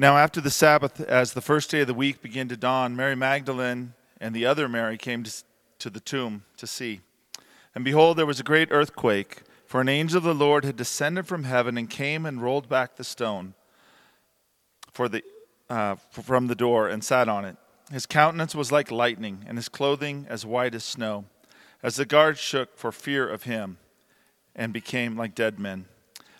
Now, after the Sabbath, as the first day of the week began to dawn, Mary Magdalene and the other Mary came to, the tomb to see. And behold, there was a great earthquake, for an angel of the Lord had descended from heaven and came and rolled back the stone for the, uh, from the door and sat on it. His countenance was like lightning, and his clothing as white as snow. As the guards shook for fear of him and became like dead men.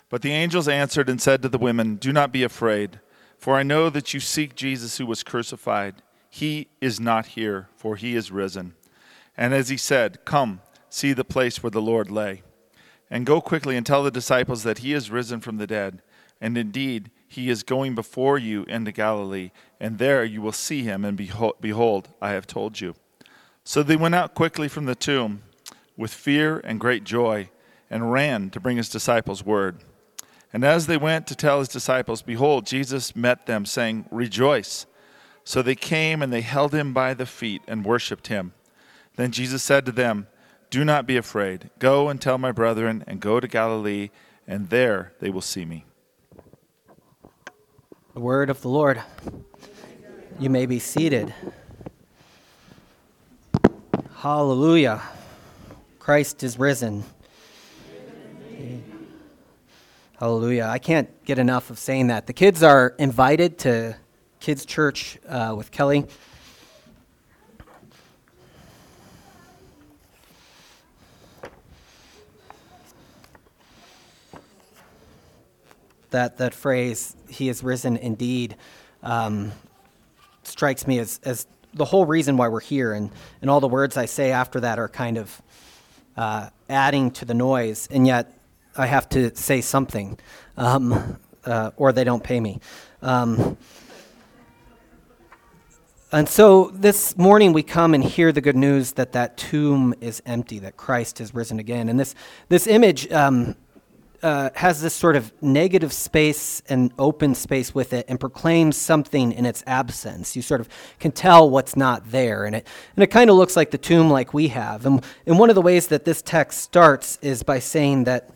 But the angels answered and said to the women, Do not be afraid, for I know that you seek Jesus who was crucified. He is not here, for he is risen. And as he said, Come, see the place where the Lord lay. And go quickly and tell the disciples that he is risen from the dead. And indeed, he is going before you into Galilee, and there you will see him, and behold, I have told you. So they went out quickly from the tomb with fear and great joy, and ran to bring his disciples word. And as they went to tell his disciples, behold, Jesus met them, saying, Rejoice. So they came and they held him by the feet and worshipped him. Then Jesus said to them, Do not be afraid. Go and tell my brethren, and go to Galilee, and there they will see me. The word of the Lord. You may be seated. Hallelujah. Christ is risen. Hallelujah. I can't get enough of saying that. The kids are invited to kids' church uh, with Kelly. That, that phrase, he is risen indeed, um, strikes me as, as the whole reason why we're here. And, and all the words I say after that are kind of uh, adding to the noise. And yet, I have to say something, um, uh, or they don't pay me. Um, and so this morning we come and hear the good news that that tomb is empty, that Christ has risen again. And this, this image um, uh, has this sort of negative space and open space with it and proclaims something in its absence. You sort of can tell what's not there. And it, and it kind of looks like the tomb like we have. And, and one of the ways that this text starts is by saying that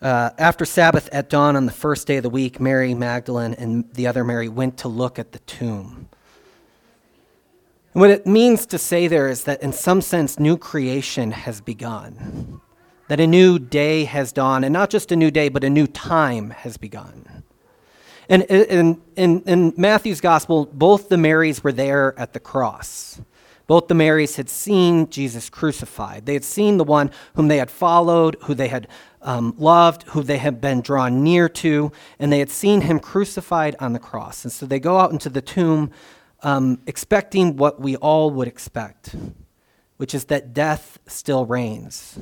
uh, after Sabbath at dawn on the first day of the week, Mary Magdalene and the other Mary went to look at the tomb. And what it means to say there is that, in some sense, new creation has begun. That a new day has dawned, and not just a new day, but a new time has begun. And in, in, in Matthew's gospel, both the Marys were there at the cross. Both the Marys had seen Jesus crucified. They had seen the one whom they had followed, who they had um, loved, who they had been drawn near to, and they had seen him crucified on the cross. And so they go out into the tomb um, expecting what we all would expect, which is that death still reigns.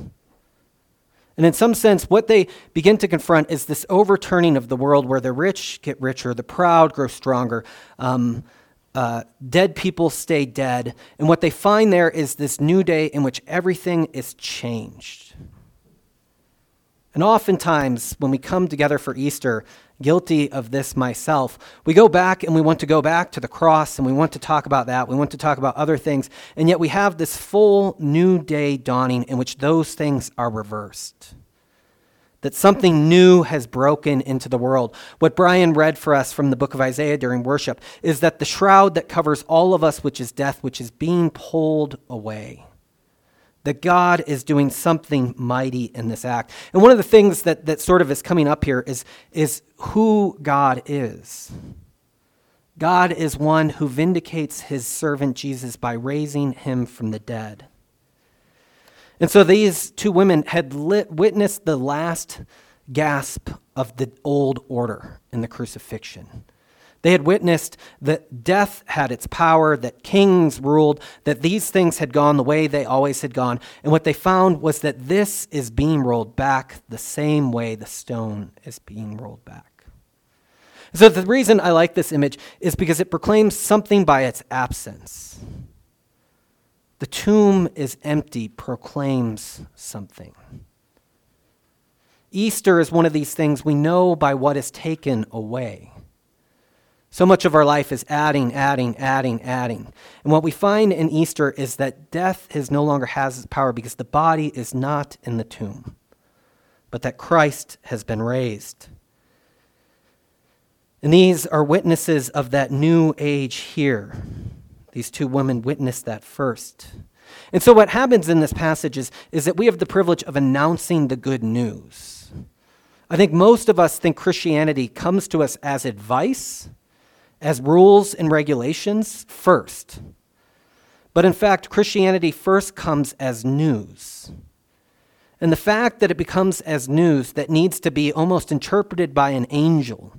And in some sense, what they begin to confront is this overturning of the world where the rich get richer, the proud grow stronger, um, uh, dead people stay dead. And what they find there is this new day in which everything is changed. And oftentimes, when we come together for Easter, guilty of this myself, we go back and we want to go back to the cross and we want to talk about that. We want to talk about other things. And yet we have this full new day dawning in which those things are reversed. That something new has broken into the world. What Brian read for us from the book of Isaiah during worship is that the shroud that covers all of us, which is death, which is being pulled away that God is doing something mighty in this act. And one of the things that, that sort of is coming up here is, is who God is. God is one who vindicates his servant Jesus by raising him from the dead. And so these two women had lit, witnessed the last gasp of the old order in the crucifixion. They had witnessed that death had its power, that kings ruled, that these things had gone the way they always had gone. And what they found was that this is being rolled back the same way the stone is being rolled back. So, the reason I like this image is because it proclaims something by its absence. The tomb is empty, proclaims something. Easter is one of these things we know by what is taken away. So much of our life is adding, adding, adding, adding. And what we find in Easter is that death is no longer has its power because the body is not in the tomb, but that Christ has been raised. And these are witnesses of that new age here. These two women witnessed that first. And so, what happens in this passage is, is that we have the privilege of announcing the good news. I think most of us think Christianity comes to us as advice, as rules and regulations first. But in fact, Christianity first comes as news. And the fact that it becomes as news that needs to be almost interpreted by an angel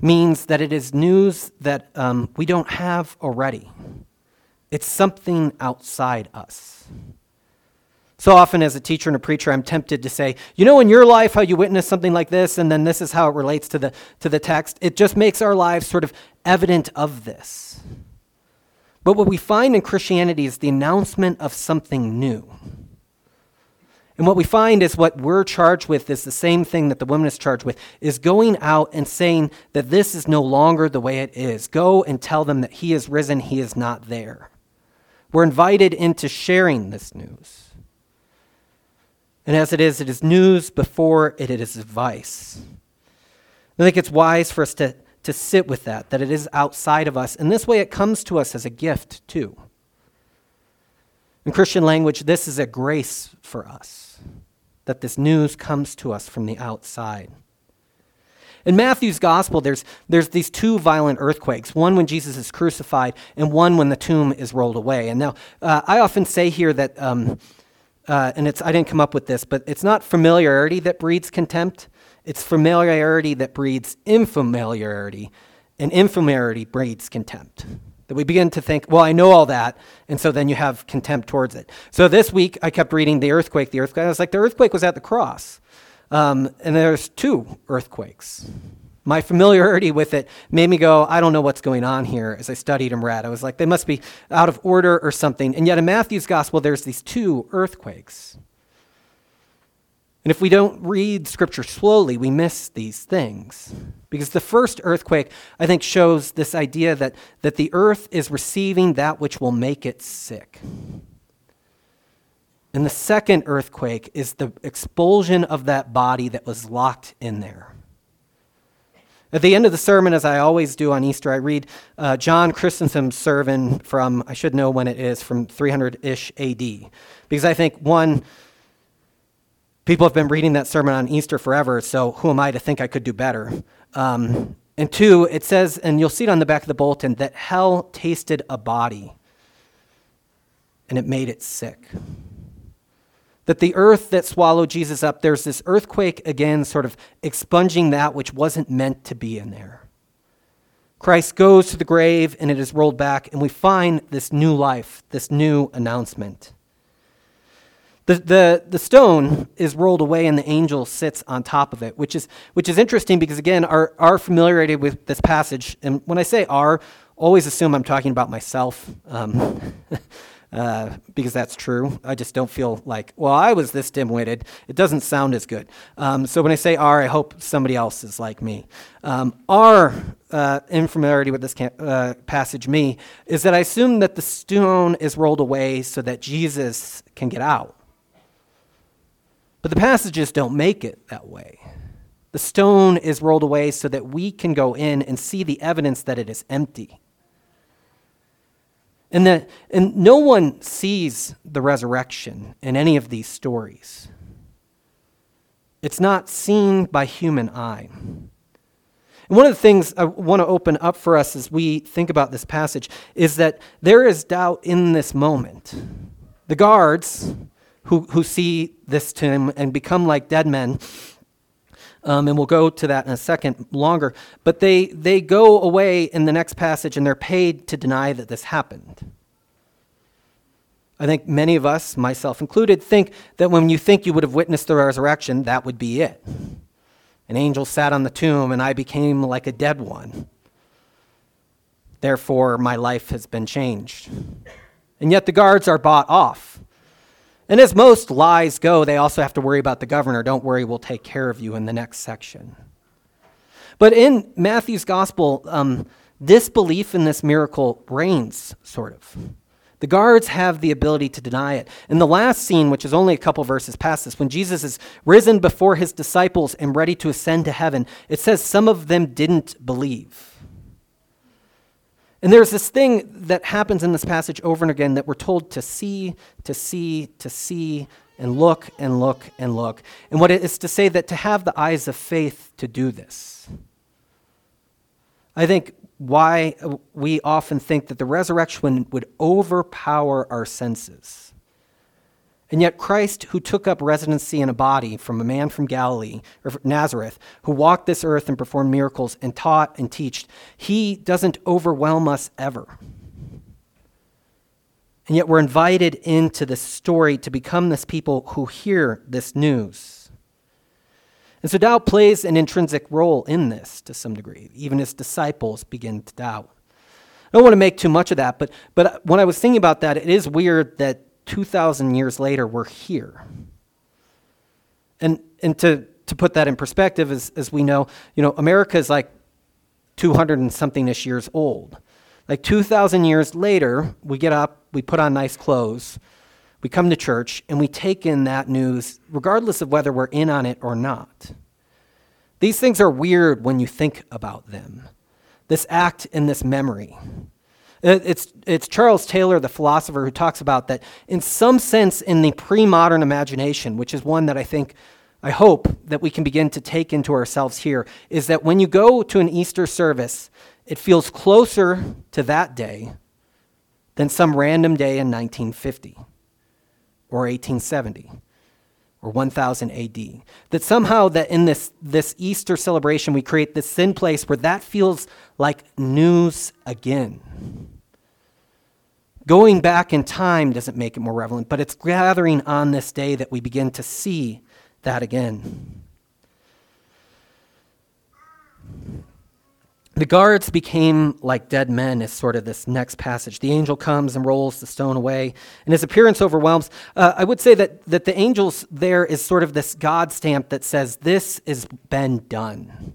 means that it is news that um, we don't have already. It's something outside us. So often, as a teacher and a preacher, I'm tempted to say, you know, in your life, how you witness something like this, and then this is how it relates to the, to the text. It just makes our lives sort of evident of this. But what we find in Christianity is the announcement of something new. And what we find is what we're charged with is the same thing that the woman is charged with is going out and saying that this is no longer the way it is. Go and tell them that he is risen, he is not there. We're invited into sharing this news. And as it is, it is news before it is advice. I think it's wise for us to, to sit with that, that it is outside of us. And this way it comes to us as a gift, too. In Christian language, this is a grace for us that this news comes to us from the outside. In Matthew's gospel, there's, there's these two violent earthquakes one when Jesus is crucified, and one when the tomb is rolled away. And now, uh, I often say here that, um, uh, and it's, I didn't come up with this, but it's not familiarity that breeds contempt, it's familiarity that breeds infamiliarity, and infamiliarity breeds contempt. That we begin to think, well, I know all that, and so then you have contempt towards it. So this week, I kept reading the earthquake, the earthquake. I was like, the earthquake was at the cross. Um, and there's two earthquakes. My familiarity with it made me go, I don't know what's going on here as I studied and read. I was like, they must be out of order or something. And yet in Matthew's gospel, there's these two earthquakes. And if we don't read scripture slowly, we miss these things. Because the first earthquake, I think, shows this idea that, that the earth is receiving that which will make it sick. And the second earthquake is the expulsion of that body that was locked in there. At the end of the sermon, as I always do on Easter, I read uh, John Chrysostom's sermon from, I should know when it is, from 300 ish AD. Because I think, one, People have been reading that sermon on Easter forever, so who am I to think I could do better? Um, and two, it says, and you'll see it on the back of the bulletin, that hell tasted a body and it made it sick. That the earth that swallowed Jesus up, there's this earthquake again, sort of expunging that which wasn't meant to be in there. Christ goes to the grave and it is rolled back, and we find this new life, this new announcement. The, the, the stone is rolled away and the angel sits on top of it, which is, which is interesting because, again, our, our familiarity with this passage, and when I say our, always assume I'm talking about myself um, uh, because that's true. I just don't feel like, well, I was this dim witted. It doesn't sound as good. Um, so when I say our, I hope somebody else is like me. Um, our uh, with this uh, passage, me, is that I assume that the stone is rolled away so that Jesus can get out. But the passages don't make it that way. The stone is rolled away so that we can go in and see the evidence that it is empty. And, that, and no one sees the resurrection in any of these stories. It's not seen by human eye. And one of the things I want to open up for us as we think about this passage is that there is doubt in this moment. The guards, who, who see this tomb and become like dead men. Um, and we'll go to that in a second longer. But they, they go away in the next passage and they're paid to deny that this happened. I think many of us, myself included, think that when you think you would have witnessed the resurrection, that would be it. An angel sat on the tomb and I became like a dead one. Therefore, my life has been changed. And yet the guards are bought off. And as most lies go, they also have to worry about the governor. Don't worry, we'll take care of you in the next section. But in Matthew's gospel, um, disbelief in this miracle reigns, sort of. The guards have the ability to deny it. In the last scene, which is only a couple verses past this, when Jesus is risen before his disciples and ready to ascend to heaven, it says some of them didn't believe. And there's this thing that happens in this passage over and again that we're told to see, to see, to see, and look and look and look. And what it is to say that to have the eyes of faith to do this. I think why we often think that the resurrection would overpower our senses. And yet, Christ, who took up residency in a body from a man from Galilee, or Nazareth, who walked this earth and performed miracles and taught and taught, he doesn't overwhelm us ever. And yet, we're invited into this story to become this people who hear this news. And so doubt plays an intrinsic role in this to some degree. Even his disciples begin to doubt. I don't want to make too much of that, but, but when I was thinking about that, it is weird that 2,000 years later we're here. And, and to, to put that in perspective, as, as we know, you know, America is like 200 and something ish years old. Like 2,000 years later, we get up, we put on nice clothes, we come to church and we take in that news regardless of whether we're in on it or not. These things are weird when you think about them. This act and this memory. It's, it's Charles Taylor, the philosopher, who talks about that in some sense in the pre modern imagination, which is one that I think, I hope that we can begin to take into ourselves here, is that when you go to an Easter service, it feels closer to that day than some random day in 1950 or 1870 or 1000 AD. That somehow that in this, this Easter celebration we create this sin place where that feels like news again. Going back in time doesn't make it more relevant, but it's gathering on this day that we begin to see that again. The guards became like dead men, is sort of this next passage. The angel comes and rolls the stone away, and his appearance overwhelms. Uh, I would say that, that the angels there is sort of this God stamp that says, This has been done.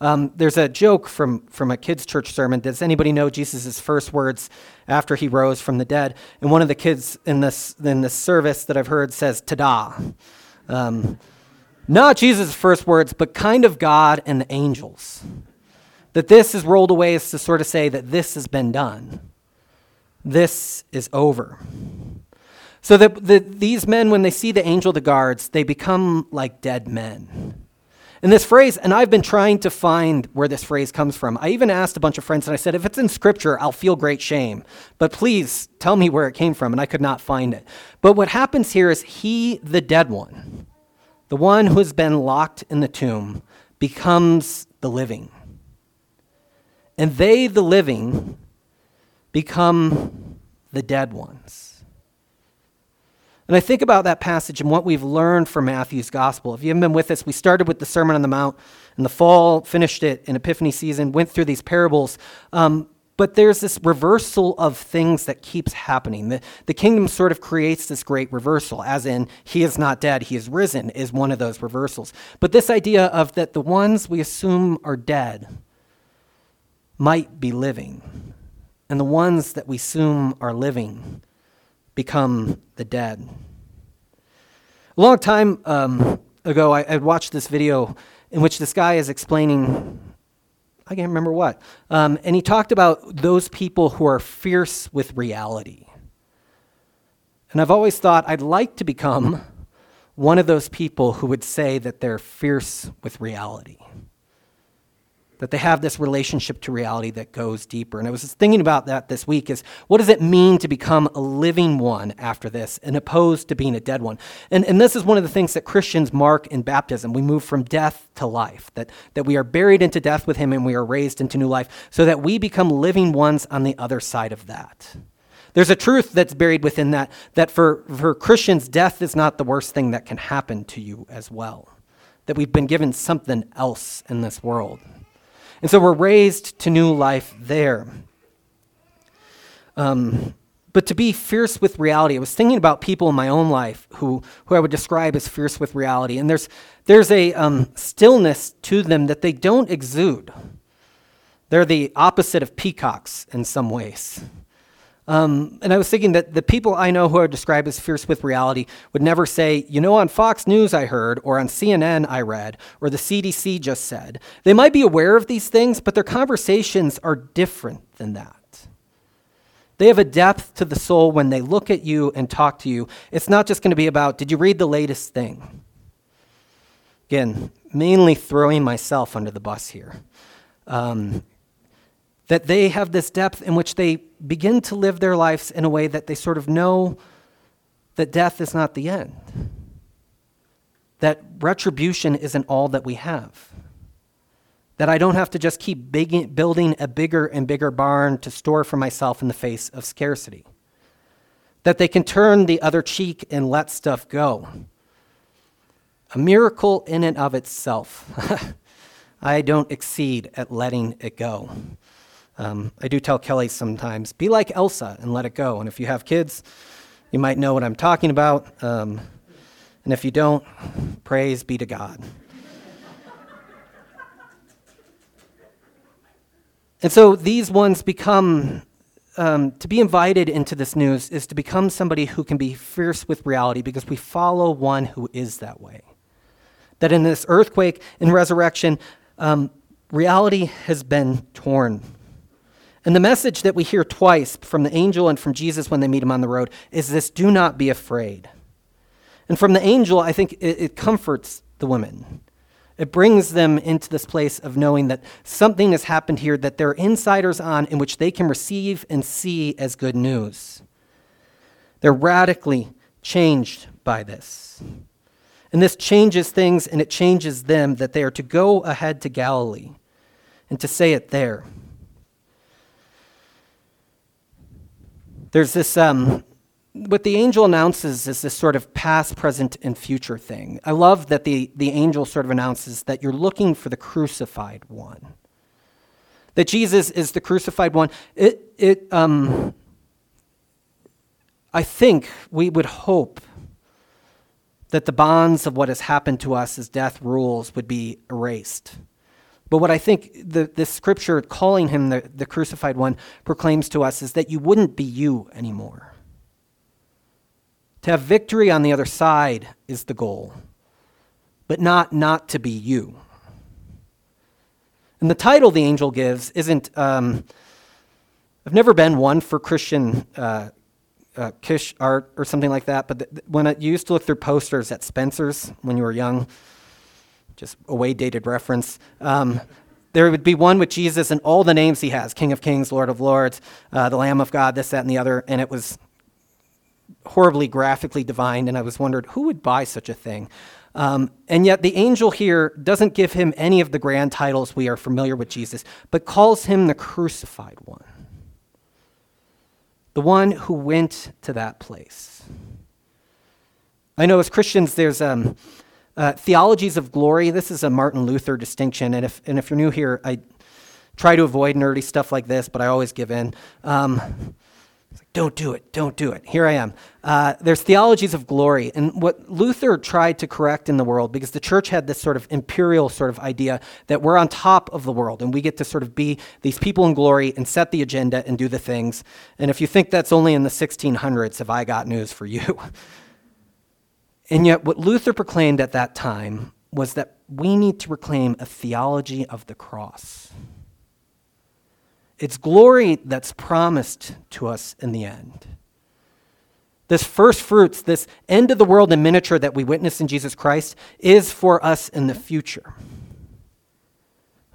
Um, there's a joke from, from a kids' church sermon. Does anybody know Jesus' first words after he rose from the dead? And one of the kids in this, in this service that I've heard says, Ta da. Um, not Jesus' first words, but kind of God and the angels. That this is rolled away is to sort of say that this has been done. This is over. So that the, these men, when they see the angel of the guards, they become like dead men. And this phrase, and I've been trying to find where this phrase comes from. I even asked a bunch of friends and I said, if it's in scripture, I'll feel great shame. But please tell me where it came from. And I could not find it. But what happens here is he, the dead one, the one who has been locked in the tomb, becomes the living and they, the living, become the dead ones. And I think about that passage and what we've learned from Matthew's gospel. If you haven't been with us, we started with the Sermon on the Mount in the fall, finished it in Epiphany season, went through these parables. Um, but there's this reversal of things that keeps happening. The, the kingdom sort of creates this great reversal, as in, he is not dead, he is risen, is one of those reversals. But this idea of that the ones we assume are dead, might be living, and the ones that we assume are living become the dead. A long time um, ago, I, watched this video in which this guy is explaining I can't remember what. Um, and he talked about those people who are fierce with reality. And I've always thought I'd like to become one of those people who would say that they're fierce with reality that they have this relationship to reality that goes deeper. And I was just thinking about that this week is what does it mean to become a living one after this and opposed to being a dead one? And, and this is one of the things that Christians mark in baptism. We move from death to life, that, that we are buried into death with him and we are raised into new life so that we become living ones on the other side of that. There's a truth that's buried within that, that for, for Christians, death is not the worst thing that can happen to you as well. That we've been given something else in this world. And so we're raised to new life there. Um, but to be fierce with reality, I was thinking about people in my own life who, who I would describe as fierce with reality. And there's, there's a um, stillness to them that they don't exude. They're the opposite of peacocks in some ways. Um, and I was thinking that the people I know who are described as fierce with reality would never say, you know, on Fox News I heard, or on CNN I read, or the CDC just said. They might be aware of these things, but their conversations are different than that. They have a depth to the soul when they look at you and talk to you. It's not just going to be about, did you read the latest thing? Again, mainly throwing myself under the bus here. Um, that they have this depth in which they begin to live their lives in a way that they sort of know that death is not the end, that retribution isn't all that we have, that I don't have to just keep big, building a bigger and bigger barn to store for myself in the face of scarcity, that they can turn the other cheek and let stuff go. A miracle in and of itself. I don't exceed at letting it go. Um, I do tell Kelly sometimes, be like Elsa and let it go. And if you have kids, you might know what I'm talking about. Um, and if you don't, praise be to God. and so these ones become, um, to be invited into this news is to become somebody who can be fierce with reality because we follow one who is that way. That in this earthquake and resurrection, um, reality has been torn and the message that we hear twice from the angel and from Jesus when they meet him on the road is this do not be afraid. And from the angel, I think it, it comforts the women. It brings them into this place of knowing that something has happened here that they're insiders on in which they can receive and see as good news. They're radically changed by this. And this changes things and it changes them that they are to go ahead to Galilee and to say it there. There's this, um, what the angel announces is this sort of past, present, and future thing. I love that the, the angel sort of announces that you're looking for the crucified one. That Jesus is the crucified one. It, it, um, I think we would hope that the bonds of what has happened to us as death rules would be erased. But what I think the, the scripture calling him the, the crucified one proclaims to us is that you wouldn't be you anymore. To have victory on the other side is the goal, but not not to be you. And the title the angel gives isn't, um, I've never been one for Christian uh, uh, kitsch art or something like that, but th- when I, you used to look through posters at Spencer's when you were young, just a way dated reference. Um, there would be one with Jesus and all the names he has King of Kings, Lord of Lords, uh, the Lamb of God, this, that, and the other. And it was horribly graphically divined. And I was wondered who would buy such a thing? Um, and yet the angel here doesn't give him any of the grand titles we are familiar with Jesus, but calls him the crucified one, the one who went to that place. I know as Christians, there's. Um, uh, theologies of glory, this is a Martin Luther distinction, and if, and if you're new here, I try to avoid nerdy stuff like this, but I always give in. Um, don't do it, don't do it. Here I am. Uh, there's theologies of glory, and what Luther tried to correct in the world, because the church had this sort of imperial sort of idea that we're on top of the world, and we get to sort of be these people in glory and set the agenda and do the things. And if you think that's only in the 1600s, have I got news for you? And yet, what Luther proclaimed at that time was that we need to reclaim a theology of the cross. It's glory that's promised to us in the end. This first fruits, this end of the world in miniature that we witness in Jesus Christ, is for us in the future.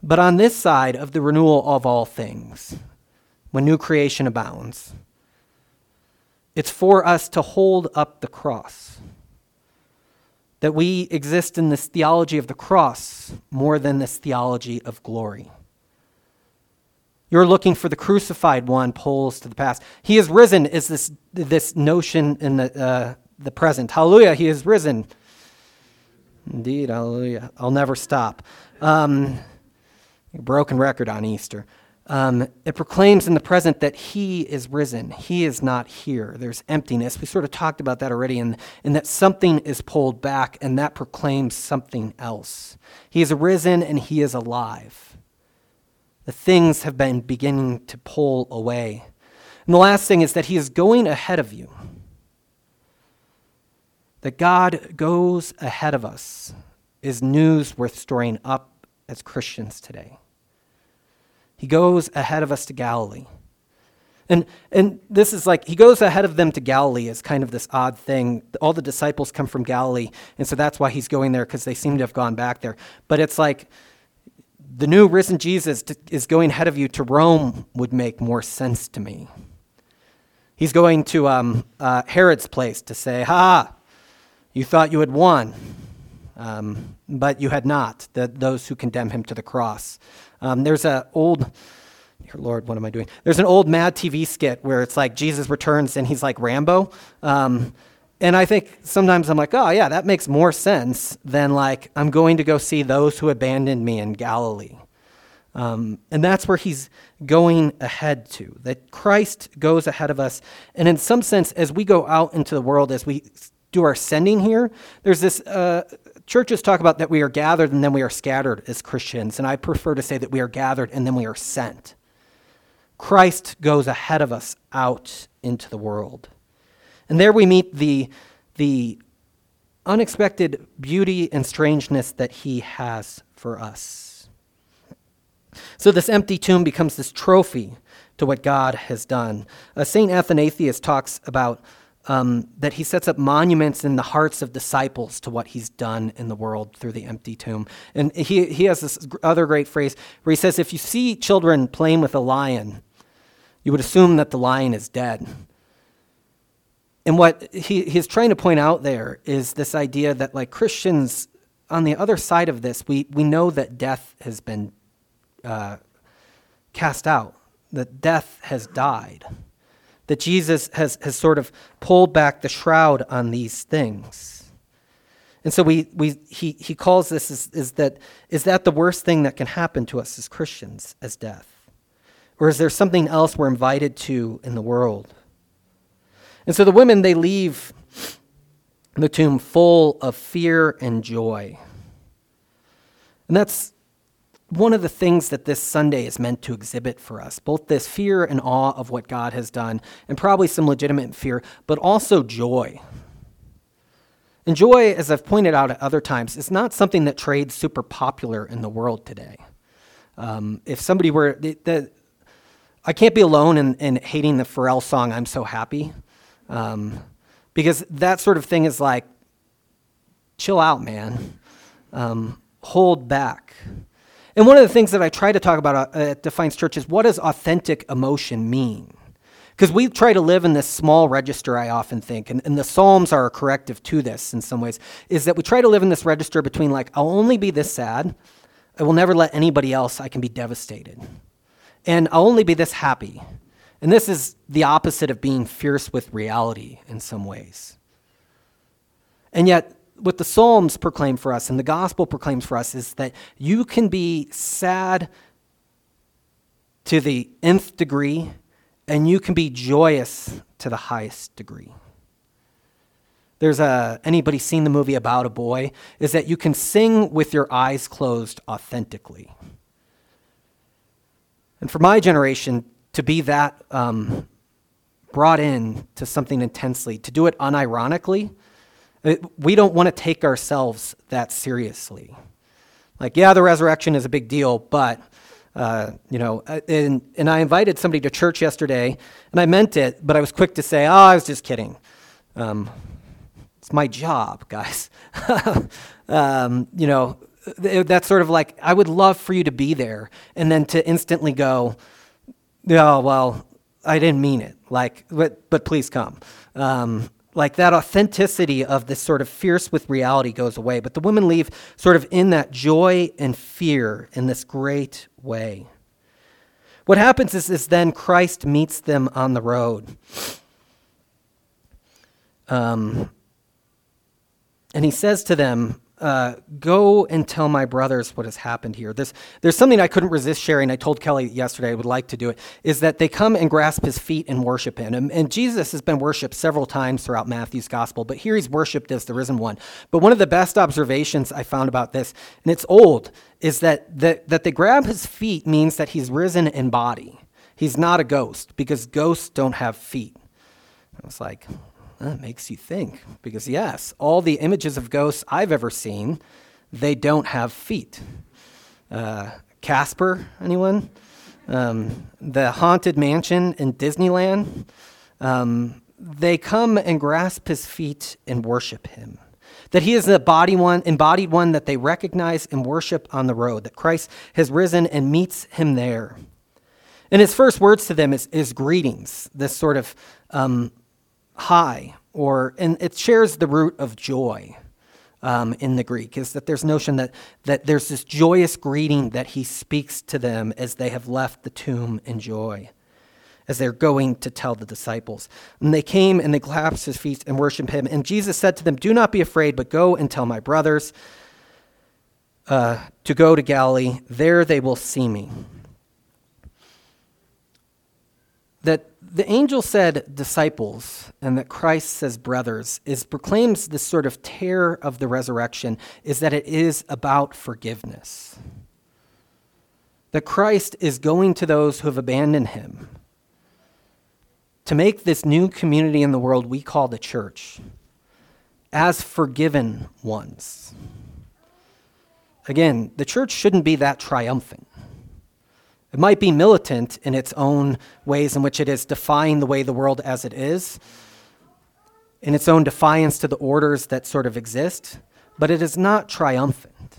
But on this side of the renewal of all things, when new creation abounds, it's for us to hold up the cross that we exist in this theology of the cross more than this theology of glory. You're looking for the crucified one, pulls to the past. He is risen is this, this notion in the, uh, the present. Hallelujah, he is risen. Indeed, hallelujah. I'll never stop. Um, broken record on Easter. Um, it proclaims in the present that he is risen. He is not here. There's emptiness. We sort of talked about that already, and, and that something is pulled back, and that proclaims something else. He is risen and he is alive. The things have been beginning to pull away. And the last thing is that he is going ahead of you. That God goes ahead of us is news worth storing up as Christians today. He goes ahead of us to Galilee. And, and this is like, he goes ahead of them to Galilee is kind of this odd thing. All the disciples come from Galilee, and so that's why he's going there, because they seem to have gone back there. But it's like, the new risen Jesus is going ahead of you to Rome would make more sense to me. He's going to um, uh, Herod's place to say, Ha, you thought you had won, um, but you had not, the, those who condemn him to the cross. Um, there's an old Lord, what am I doing? There's an old Mad TV skit where it's like Jesus returns and he's like Rambo. Um, and I think sometimes I'm like, oh, yeah, that makes more sense than like, I'm going to go see those who abandoned me in Galilee. Um, and that's where he's going ahead to, that Christ goes ahead of us. And in some sense, as we go out into the world, as we do our sending here, there's this uh, churches talk about that we are gathered and then we are scattered as Christians. And I prefer to say that we are gathered and then we are sent. Christ goes ahead of us out into the world. And there we meet the, the unexpected beauty and strangeness that he has for us. So, this empty tomb becomes this trophy to what God has done. Uh, St. Athanasius talks about um, that he sets up monuments in the hearts of disciples to what he's done in the world through the empty tomb. And he, he has this other great phrase where he says, If you see children playing with a lion, you would assume that the lion is dead. And what he, he's trying to point out there is this idea that, like Christians, on the other side of this, we, we know that death has been uh, cast out, that death has died, that Jesus has, has sort of pulled back the shroud on these things. And so we, we, he, he calls this is, is, that, is that the worst thing that can happen to us as Christians, as death? Or is there something else we're invited to in the world? And so the women, they leave the tomb full of fear and joy. And that's one of the things that this Sunday is meant to exhibit for us both this fear and awe of what God has done, and probably some legitimate fear, but also joy. And joy, as I've pointed out at other times, is not something that trades super popular in the world today. Um, if somebody were, the, the, I can't be alone in, in hating the Pharrell song, I'm So Happy. Um, because that sort of thing is like, chill out, man. Um, hold back. And one of the things that I try to talk about uh, at Defiance Church is what does authentic emotion mean? Because we try to live in this small register, I often think, and, and the Psalms are a corrective to this in some ways, is that we try to live in this register between, like, I'll only be this sad, I will never let anybody else, I can be devastated and I'll only be this happy. And this is the opposite of being fierce with reality in some ways. And yet, what the Psalms proclaim for us and the gospel proclaims for us is that you can be sad to the nth degree and you can be joyous to the highest degree. There's a anybody seen the movie about a boy is that you can sing with your eyes closed authentically. And for my generation, to be that um, brought in to something intensely, to do it unironically, we don't want to take ourselves that seriously. Like, yeah, the resurrection is a big deal, but, uh, you know, uh, and, and I invited somebody to church yesterday, and I meant it, but I was quick to say, oh, I was just kidding. Um, it's my job, guys. um, you know, that's sort of like I would love for you to be there, and then to instantly go, oh well, I didn't mean it. Like, but but please come. Um, like that authenticity of this sort of fierce with reality goes away. But the women leave sort of in that joy and fear in this great way. What happens is, is then Christ meets them on the road. Um, and he says to them, uh, go and tell my brothers what has happened here. There's, there's something I couldn't resist sharing. I told Kelly yesterday I would like to do it, is that they come and grasp his feet and worship him. And, and Jesus has been worshiped several times throughout Matthew's gospel, but here he's worshiped as the risen one. But one of the best observations I found about this, and it's old, is that, that, that they grab his feet means that he's risen in body. He's not a ghost because ghosts don't have feet. I was like, that makes you think. Because, yes, all the images of ghosts I've ever seen, they don't have feet. Uh, Casper, anyone? Um, the Haunted Mansion in Disneyland, um, they come and grasp his feet and worship him. That he is the body one, embodied one that they recognize and worship on the road, that Christ has risen and meets him there. And his first words to them is, is greetings, this sort of um, hi, or, and it shares the root of joy um, in the Greek, is that there's notion that, that there's this joyous greeting that he speaks to them as they have left the tomb in joy, as they're going to tell the disciples. And they came and they clasped his feet and worshiped him. And Jesus said to them, Do not be afraid, but go and tell my brothers uh, to go to Galilee. There they will see me. That the angel said disciples and that Christ says brothers is proclaims this sort of terror of the resurrection is that it is about forgiveness. That Christ is going to those who have abandoned him to make this new community in the world we call the church as forgiven ones. Again, the church shouldn't be that triumphant. It might be militant in its own ways in which it is defying the way the world as it is, in its own defiance to the orders that sort of exist, but it is not triumphant.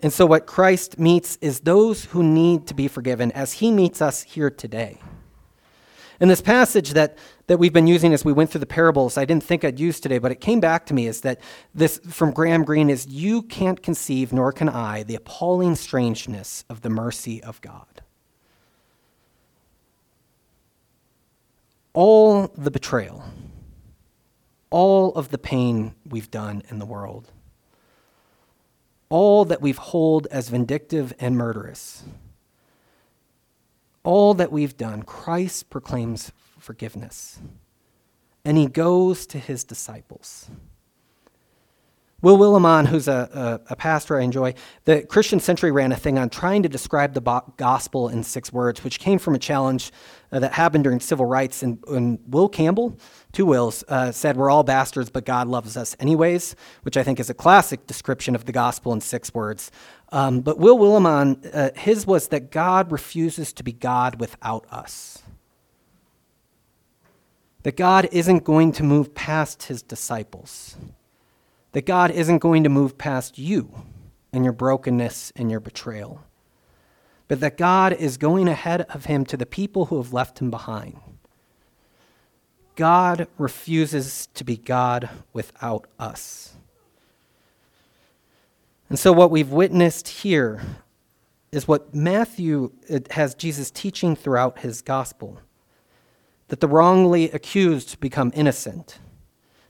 And so, what Christ meets is those who need to be forgiven as he meets us here today. And this passage that, that we've been using as we went through the parables, I didn't think I'd use today, but it came back to me is that this from Graham Greene is you can't conceive, nor can I, the appalling strangeness of the mercy of God. All the betrayal, all of the pain we've done in the world, all that we've hold as vindictive and murderous all that we've done, Christ proclaims forgiveness. And he goes to his disciples. Will Willimon, who's a, a, a, pastor I enjoy, the Christian Century ran a thing on trying to describe the bo- gospel in six words, which came from a challenge uh, that happened during civil rights. And, and Will Campbell, two Wills, uh, said, We're all bastards, but God loves us anyways, which I think is a classic description of the gospel in six words. Um, but Will Willimon, uh, his was that God refuses to be God without us. That God isn't going to move past his disciples that God isn't going to move past you and your brokenness and your betrayal, but that God is going ahead of him to the people who have left him behind. God refuses to be God without us. And so, what we've witnessed here is what Matthew has Jesus teaching throughout his gospel that the wrongly accused become innocent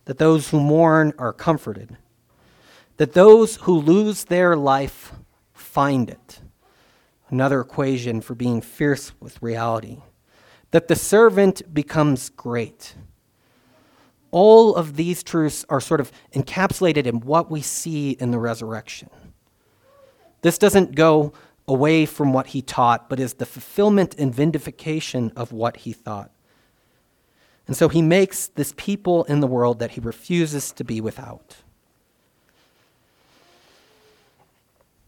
that those who mourn are comforted, that those who lose their life find it. Another equation for being fierce with reality. That the servant becomes great. All of these truths are sort of encapsulated in what we see in the resurrection. This doesn't go away from what he taught, but is the fulfillment and vindication of what he thought. And so he makes this people in the world that he refuses to be without.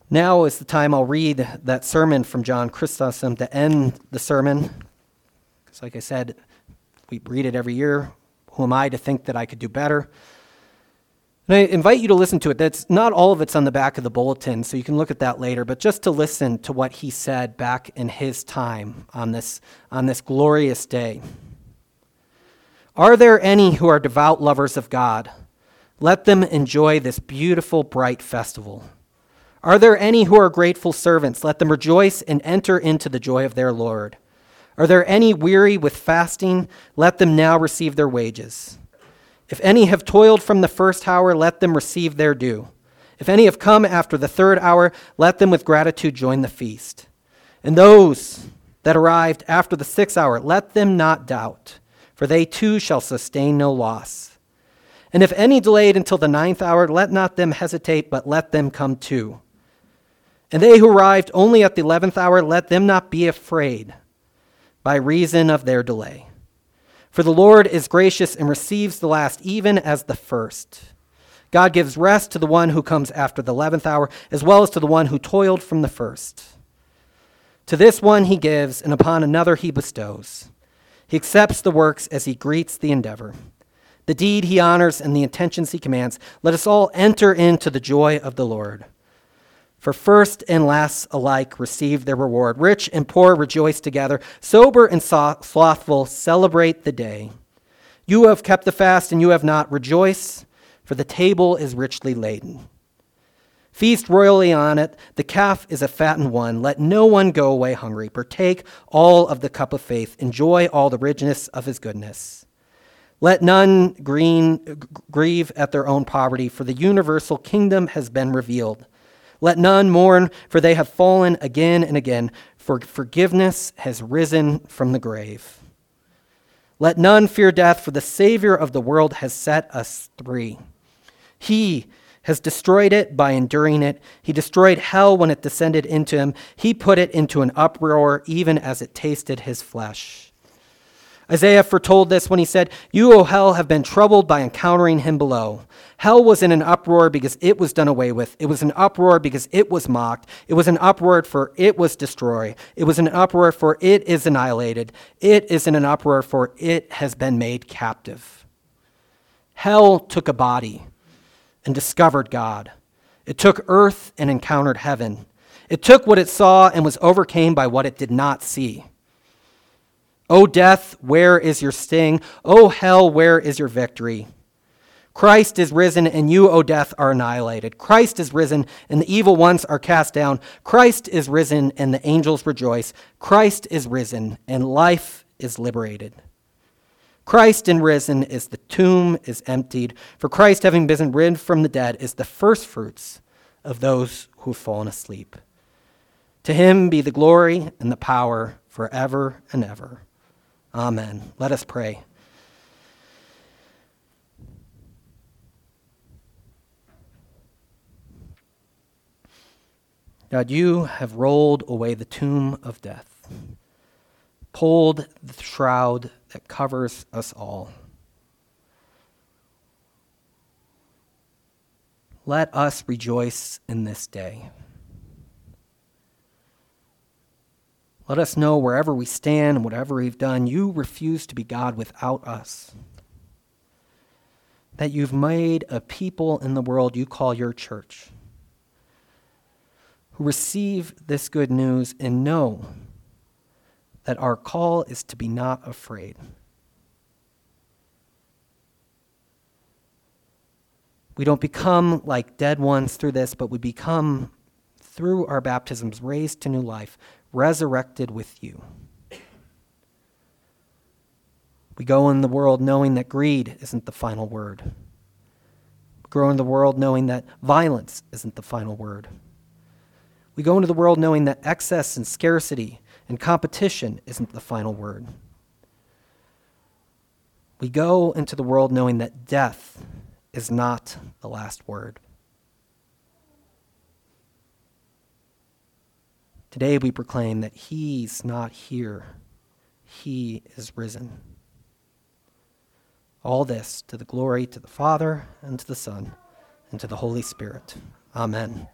Now is the time I'll read that sermon from John Chrysostom to end the sermon. Because, like I said, we read it every year. Who am I to think that I could do better? And I invite you to listen to it. That's not all of it's on the back of the bulletin, so you can look at that later, but just to listen to what he said back in his time on this, on this glorious day. Are there any who are devout lovers of God? Let them enjoy this beautiful, bright festival. Are there any who are grateful servants? Let them rejoice and enter into the joy of their Lord. Are there any weary with fasting? Let them now receive their wages. If any have toiled from the first hour, let them receive their due. If any have come after the third hour, let them with gratitude join the feast. And those that arrived after the sixth hour, let them not doubt for they too shall sustain no loss. And if any delayed until the ninth hour, let not them hesitate, but let them come too. And they who arrived only at the eleventh hour, let them not be afraid. By reason of their delay. For the Lord is gracious and receives the last even as the first. God gives rest to the one who comes after the eleventh hour, as well as to the one who toiled from the first. To this one he gives, and upon another he bestows. He accepts the works as he greets the endeavor. The deed he honors and the intentions he commands. Let us all enter into the joy of the Lord. For first and last alike receive their reward. Rich and poor rejoice together. Sober and slothful celebrate the day. You have kept the fast and you have not. Rejoice, for the table is richly laden. Feast royally on it. The calf is a fattened one. Let no one go away hungry. Partake all of the cup of faith. Enjoy all the richness of his goodness. Let none green, grieve at their own poverty, for the universal kingdom has been revealed. Let none mourn, for they have fallen again and again, for forgiveness has risen from the grave. Let none fear death, for the Savior of the world has set us free. He has destroyed it by enduring it. He destroyed hell when it descended into him. He put it into an uproar, even as it tasted his flesh. Isaiah foretold this when he said, You, O hell, have been troubled by encountering him below. Hell was in an uproar because it was done away with. It was an uproar because it was mocked. It was an uproar for it was destroyed. It was an uproar for it is annihilated. It is in an uproar for it has been made captive. Hell took a body and discovered God. It took earth and encountered heaven. It took what it saw and was overcame by what it did not see. O death, where is your sting? O hell, where is your victory? Christ is risen, and you, O death, are annihilated. Christ is risen, and the evil ones are cast down. Christ is risen, and the angels rejoice. Christ is risen, and life is liberated. Christ in risen is the tomb is emptied. For Christ, having been risen from the dead, is the firstfruits of those who have fallen asleep. To him be the glory and the power forever and ever. Amen. Let us pray. God, you have rolled away the tomb of death, pulled the shroud that covers us all. Let us rejoice in this day. Let us know wherever we stand and whatever we've done, you refuse to be God without us. That you've made a people in the world you call your church who receive this good news and know that our call is to be not afraid. We don't become like dead ones through this, but we become, through our baptisms, raised to new life, resurrected with you. We go in the world knowing that greed isn't the final word. We grow in the world knowing that violence isn't the final word. We go into the world knowing that excess and scarcity and competition isn't the final word. We go into the world knowing that death is not the last word. Today we proclaim that He's not here, He is risen. All this to the glory to the Father, and to the Son, and to the Holy Spirit. Amen.